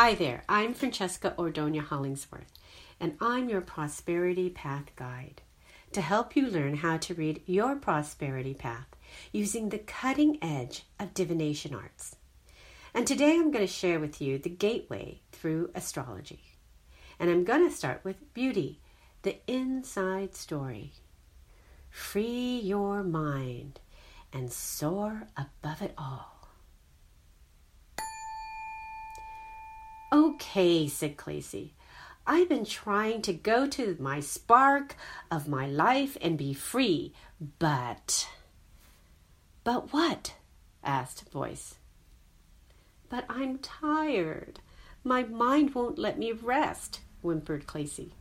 Hi there, I'm Francesca Ordonia Hollingsworth, and I'm your Prosperity Path Guide to help you learn how to read your prosperity path using the cutting edge of divination arts. And today I'm going to share with you the gateway through astrology. And I'm going to start with beauty, the inside story. Free your mind and soar above it all. Okay, said Clacy. I've been trying to go to my spark of my life and be free, but. But what? asked Voice. But I'm tired. My mind won't let me rest, whimpered Clacy.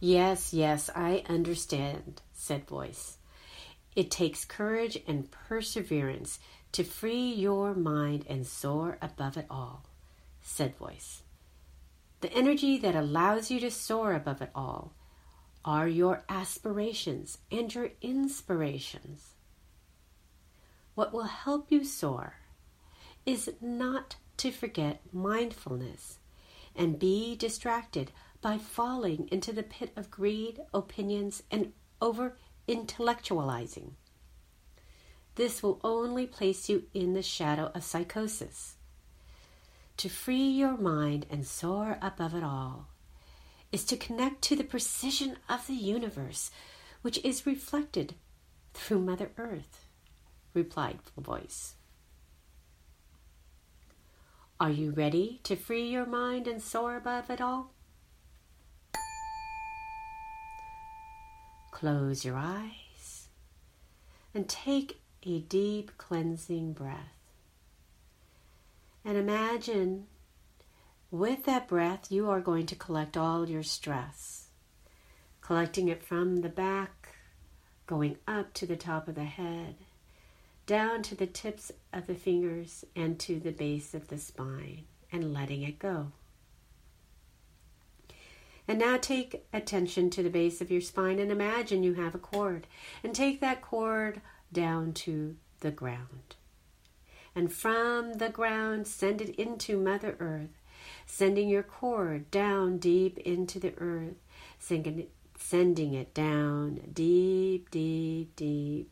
Yes, yes, I understand, said Voice. It takes courage and perseverance to free your mind and soar above it all, said Voice. The energy that allows you to soar above it all are your aspirations and your inspirations. What will help you soar is not to forget mindfulness and be distracted by falling into the pit of greed, opinions, and over intellectualizing. This will only place you in the shadow of psychosis. To free your mind and soar above it all is to connect to the precision of the universe, which is reflected through Mother Earth, replied the voice. Are you ready to free your mind and soar above it all? Close your eyes and take a deep cleansing breath. And imagine with that breath, you are going to collect all your stress, collecting it from the back, going up to the top of the head, down to the tips of the fingers, and to the base of the spine, and letting it go. And now take attention to the base of your spine and imagine you have a cord. And take that cord down to the ground. And from the ground, send it into Mother Earth, sending your cord down deep into the earth, sending it, sending it down deep, deep, deep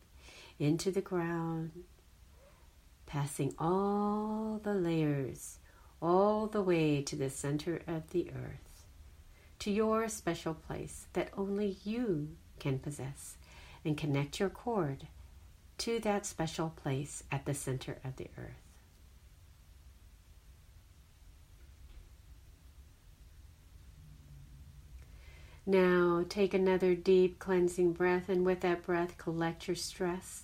into the ground, passing all the layers all the way to the center of the earth, to your special place that only you can possess, and connect your cord to that special place at the center of the earth. Now take another deep cleansing breath, and with that breath, collect your stress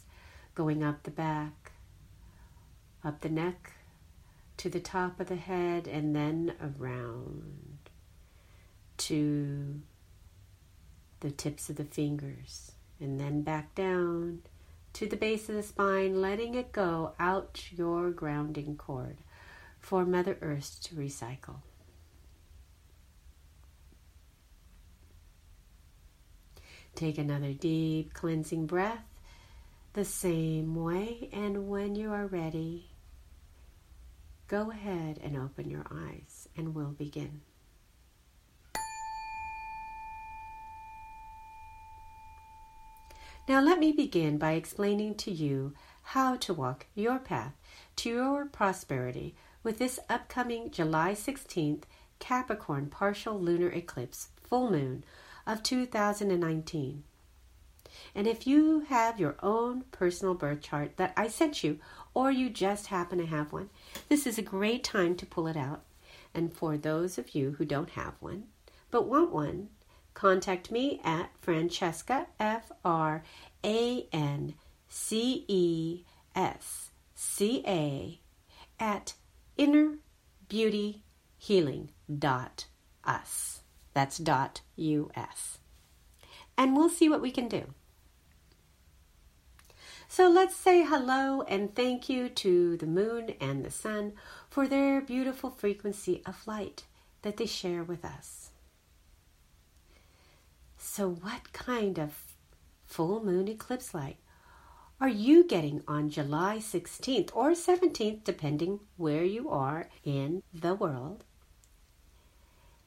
going up the back, up the neck, to the top of the head, and then around to the tips of the fingers, and then back down to the base of the spine, letting it go out your grounding cord for Mother Earth to recycle. Take another deep cleansing breath the same way, and when you are ready, go ahead and open your eyes, and we'll begin. Now, let me begin by explaining to you how to walk your path to your prosperity with this upcoming July 16th Capricorn partial lunar eclipse full moon of 2019. And if you have your own personal birth chart that I sent you, or you just happen to have one, this is a great time to pull it out. And for those of you who don't have one, but want one, contact me at Francesca, F R A N C E S C A, at innerbeautyhealing.us. That's dot US. And we'll see what we can do. So let's say hello and thank you to the moon and the sun for their beautiful frequency of light that they share with us. So, what kind of full moon eclipse light are you getting on July 16th or 17th, depending where you are in the world?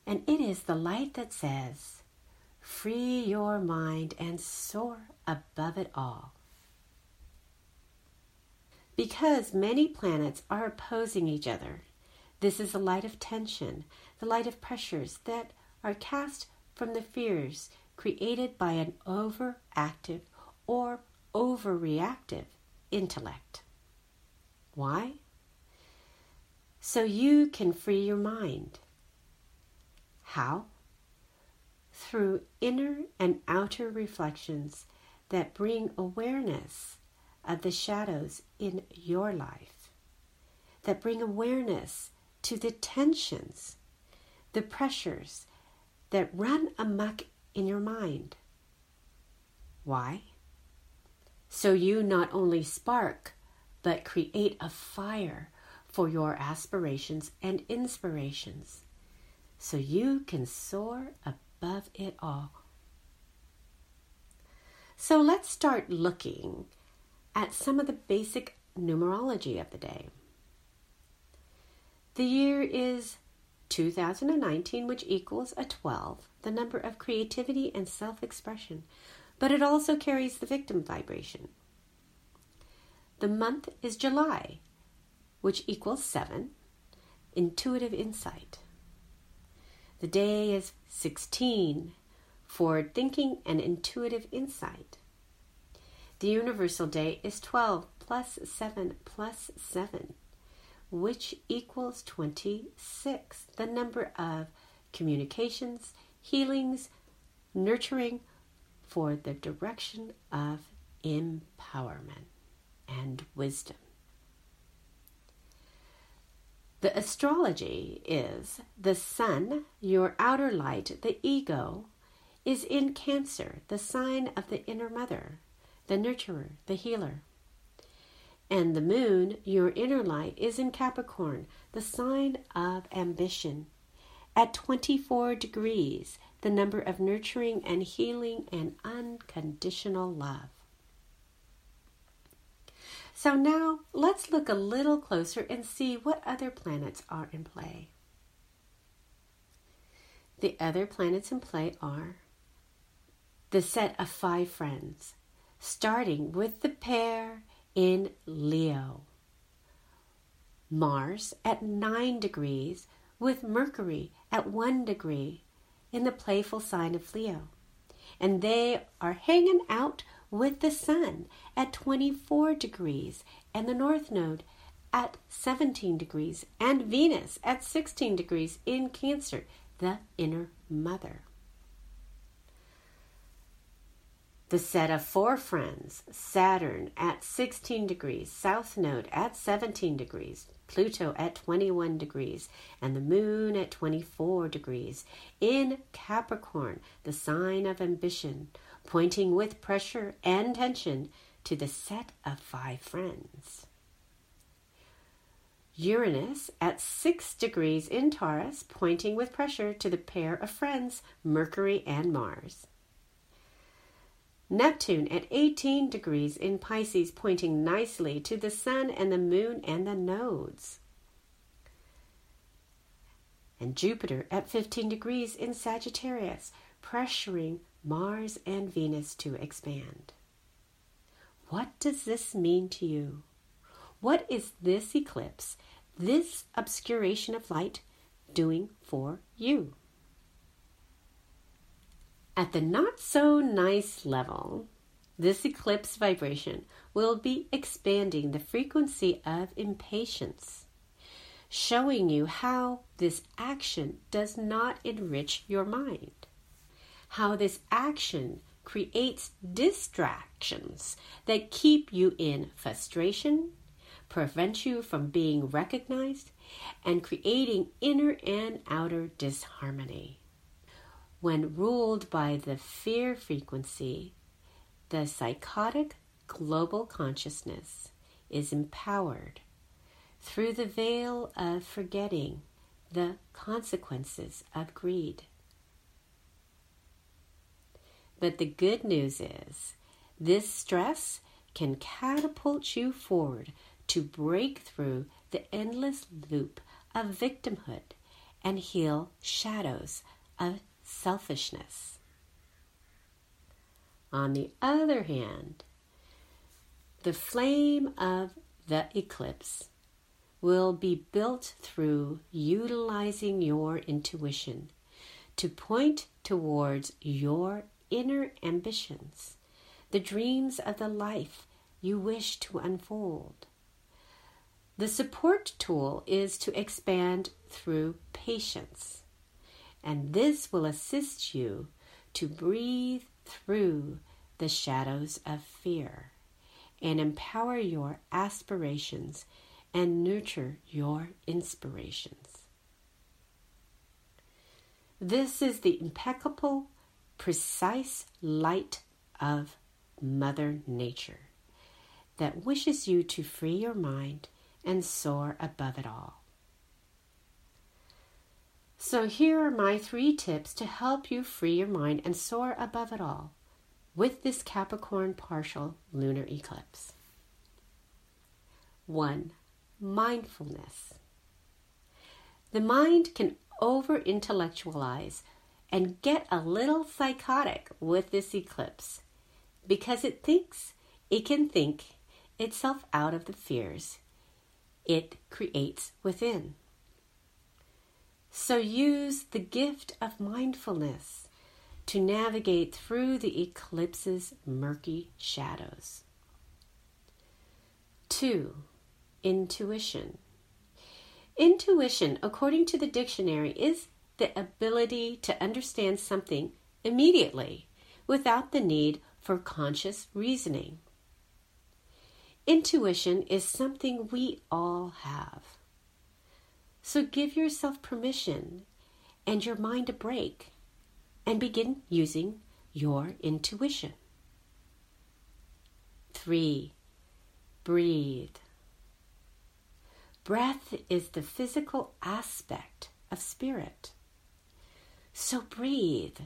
And it is the light that says, Free your mind and soar above it all. Because many planets are opposing each other, this is the light of tension, the light of pressures that are cast from the fears created by an overactive or overreactive intellect. Why? So you can free your mind. How? Through inner and outer reflections that bring awareness of the shadows in your life, that bring awareness to the tensions, the pressures that run amuck in your mind. Why? So you not only spark, but create a fire for your aspirations and inspirations, so you can soar above it all. So let's start looking at some of the basic numerology of the day. The year is 2019, which equals a 12, the number of creativity and self expression, but it also carries the victim vibration. The month is July, which equals 7, intuitive insight. The day is 16, forward thinking and intuitive insight. The universal day is 12 plus 7 plus 7, which equals 26, the number of communications, healings, nurturing for the direction of empowerment and wisdom. The astrology is the sun, your outer light, the ego, is in Cancer, the sign of the inner mother, the nurturer, the healer. And the moon, your inner light, is in Capricorn, the sign of ambition. At 24 degrees, the number of nurturing and healing and unconditional love. So now let's look a little closer and see what other planets are in play. The other planets in play are the set of five friends, starting with the pair in Leo. Mars at 9 degrees with Mercury at 1 degree in the playful sign of Leo. And they are hanging out with the Sun at 24 degrees and the North Node at 17 degrees and Venus at 16 degrees in Cancer, the inner mother. The set of four friends Saturn at 16 degrees, South Node at 17 degrees, Pluto at 21 degrees, and the Moon at 24 degrees in Capricorn, the sign of ambition, pointing with pressure and tension to the set of five friends. Uranus at 6 degrees in Taurus, pointing with pressure to the pair of friends Mercury and Mars. Neptune at 18 degrees in Pisces, pointing nicely to the Sun and the Moon and the nodes. And Jupiter at 15 degrees in Sagittarius, pressuring Mars and Venus to expand. What does this mean to you? What is this eclipse, this obscuration of light, doing for you? At the not so nice level, this eclipse vibration will be expanding the frequency of impatience, showing you how this action does not enrich your mind, how this action creates distractions that keep you in frustration, prevent you from being recognized, and creating inner and outer disharmony when ruled by the fear frequency, the psychotic global consciousness is empowered through the veil of forgetting the consequences of greed. But the good news is this stress can catapult you forward to break through the endless loop of victimhood and heal shadows of selfishness. On the other hand, the flame of the eclipse will be built through utilizing your intuition to point towards your inner ambitions, the dreams of the life you wish to unfold. The support tool is to expand through patience, and this will assist you to breathe through the shadows of fear and empower your aspirations and nurture your inspirations. This is the impeccable, precise light of Mother Nature that wishes you to free your mind and soar above it all. So, here are my three tips to help you free your mind and soar above it all with this Capricorn partial lunar eclipse. 1. Mindfulness. The mind can over intellectualize and get a little psychotic with this eclipse because it thinks it can think itself out of the fears it creates within. So use the gift of mindfulness to navigate through the eclipse's murky shadows. 2. Intuition. Intuition, according to the dictionary, is the ability to understand something immediately without the need for conscious reasoning. Intuition is something we all have. So give yourself permission and your mind a break and begin using your intuition. 3. Breathe. Breath is the physical aspect of spirit. So breathe.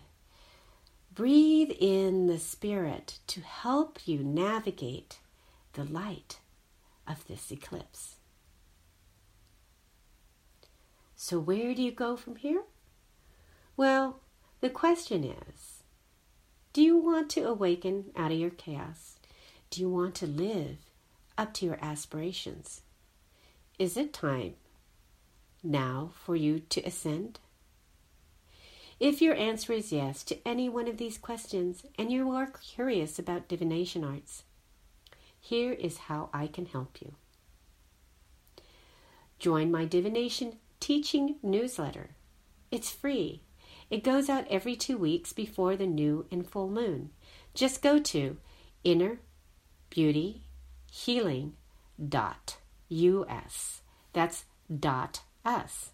Breathe in the spirit to help you navigate the light of this eclipse. So, where do you go from here? Well, the question is do you want to awaken out of your chaos? Do you want to live up to your aspirations? Is it time now for you to ascend? If your answer is yes to any one of these questions and you are curious about divination arts, here is how I can help you. Join my divination teaching newsletter. It's free. It goes out every two weeks before the new and full moon. Just go to innerbeautyhealing.us. That's dot us.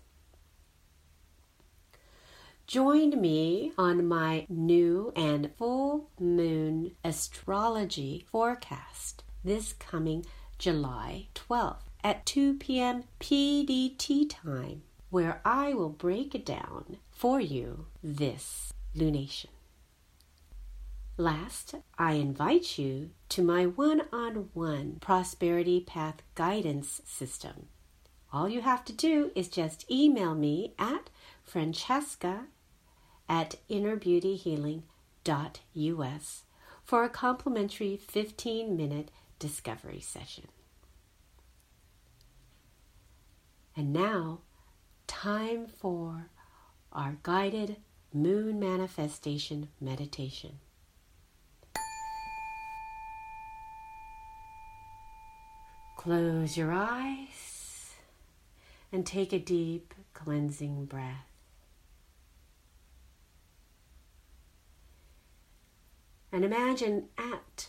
Join me on my new and full moon astrology forecast this coming July 12th at 2 p.m. PDT time, where I will break it down for you this lunation. Last, I invite you to my one on one prosperity path guidance system. All you have to do is just email me at francesca at innerbeautyhealing.us for a complimentary 15 minute discovery session. And now, time for our guided moon manifestation meditation. Close your eyes and take a deep cleansing breath. And imagine at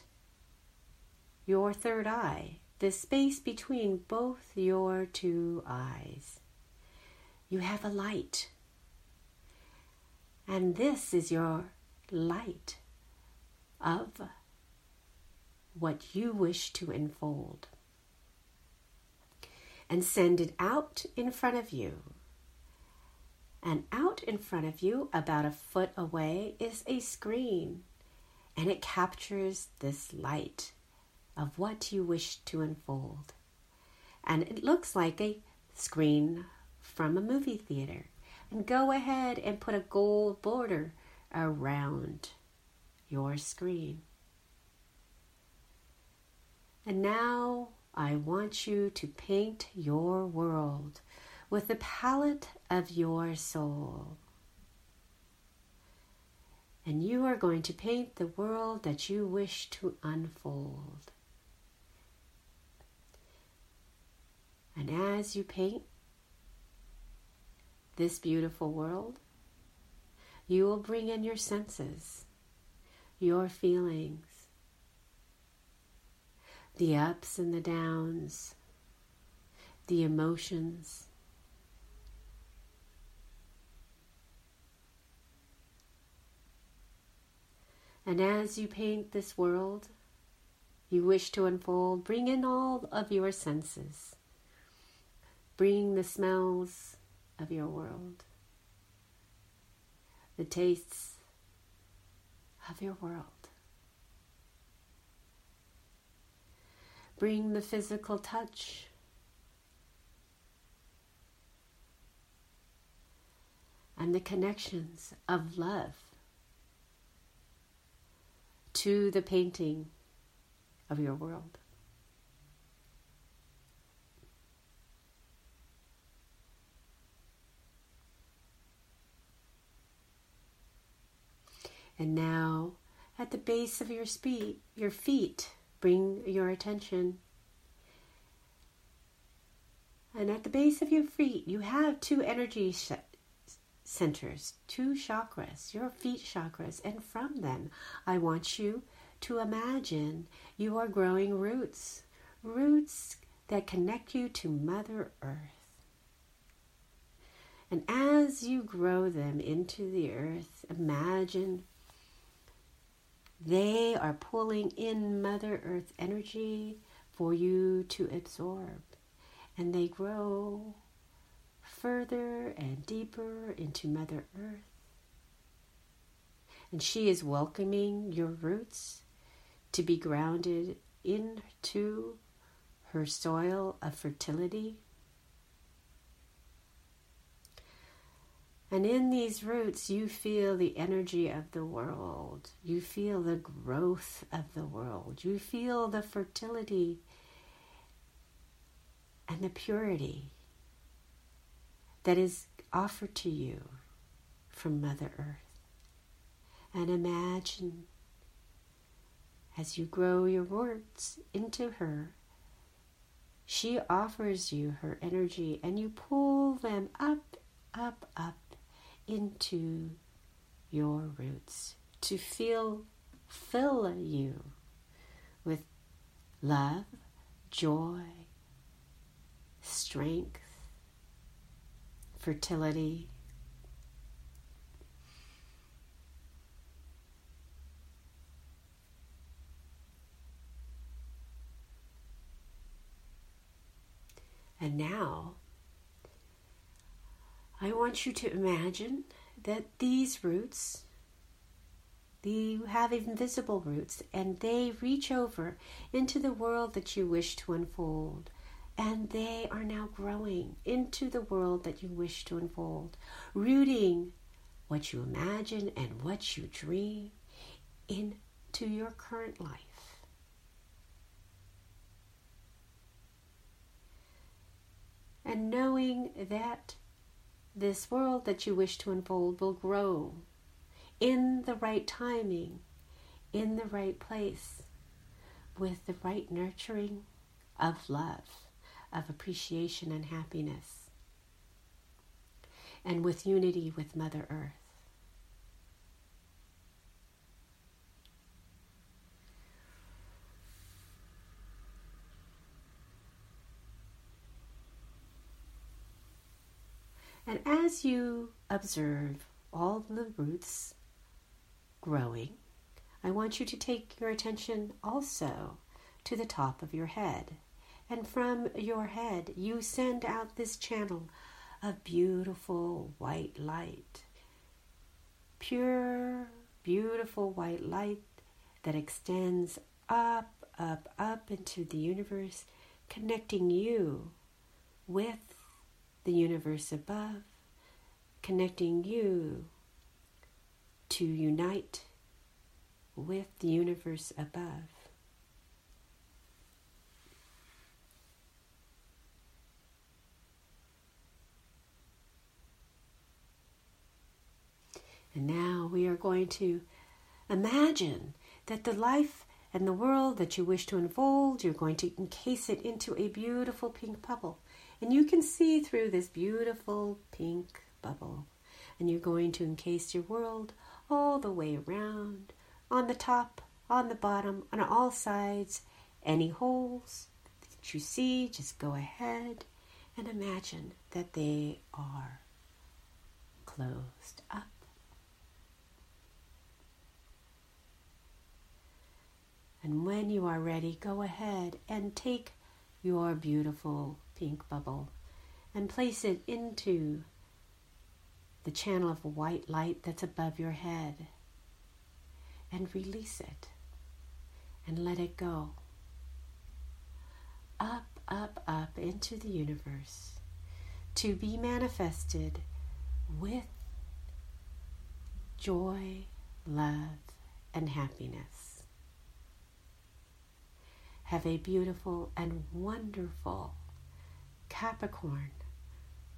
your third eye, the space between both your two eyes. You have a light. And this is your light of what you wish to unfold. And send it out in front of you. And out in front of you, about a foot away, is a screen. And it captures this light of what you wish to unfold. And it looks like a screen from a movie theater. And go ahead and put a gold border around your screen. And now I want you to paint your world with the palette of your soul. And you are going to paint the world that you wish to unfold. And as you paint this beautiful world, you will bring in your senses, your feelings, the ups and the downs, the emotions. And as you paint this world you wish to unfold, bring in all of your senses. Bring the smells of your world, the tastes of your world. Bring the physical touch. And the connections of love to the painting of your world. And now, at the base of your, your feet, bring your attention. And at the base of your feet, you have two energy sh- centers, two chakras, your feet chakras. And from them, I want you to imagine you are growing roots, roots that connect you to Mother Earth. And as you grow them into the earth, imagine they are pulling in Mother Earth energy for you to absorb. And they grow further and deeper into Mother Earth. And she is welcoming your roots to be grounded into her soil of fertility And in these roots, you feel the energy of the world. You feel the growth of the world. You feel the fertility and the purity that is offered to you from Mother Earth. And imagine as you grow your roots into her, she offers you her energy and you pull them up, up, up into your roots to feel fill you with love, joy, strength, fertility. And now I want you to imagine that these roots, you have invisible roots, and they reach over into the world that you wish to unfold. And they are now growing into the world that you wish to unfold, rooting what you imagine and what you dream into your current life. And knowing that this world that you wish to unfold will grow in the right timing, in the right place, with the right nurturing of love, of appreciation and happiness, and with unity with Mother Earth. And as you observe all the roots growing, I want you to take your attention also to the top of your head. And from your head, you send out this channel of beautiful white light. Pure, beautiful white light that extends up, up, up into the universe, connecting you with the universe above, connecting you to unite with the universe above. And now we are going to imagine that the life and the world that you wish to unfold, you're going to encase it into a beautiful pink bubble. And you can see through this beautiful pink bubble. And you're going to encase your world all the way around, on the top, on the bottom, on all sides. Any holes that you see, just go ahead and imagine that they are closed up. And when you are ready, go ahead and take your beautiful pink bubble and place it into the channel of white light that's above your head and release it and let it go. Up, up, up into the universe to be manifested with joy, love, and happiness. Have a beautiful and wonderful Capricorn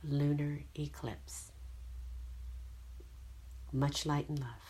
lunar eclipse. Much light and love.